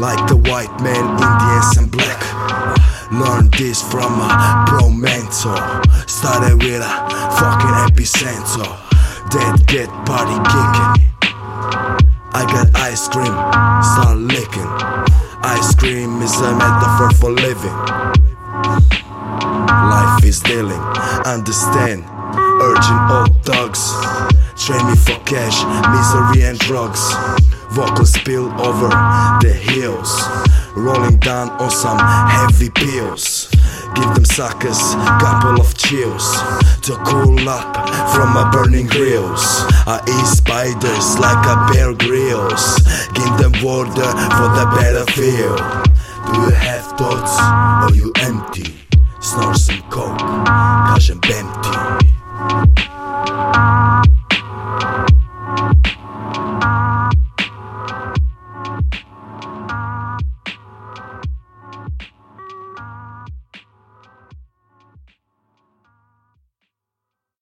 like the white man, Indians and black. Learned this from a pro mentor. Started with a fucking epicenter. That get party kicking. I got ice cream, start licking. Ice cream is a metaphor for living. Life is dealing, understand. Urging old dogs. Train me for cash, misery and drugs. Vocals spill over the hills. Rolling down on some heavy pills. Give them suckers couple of chills to cool up from my burning grills. I eat spiders like a Bear Grylls. Give them water for the battlefield. Do you have thoughts or you empty?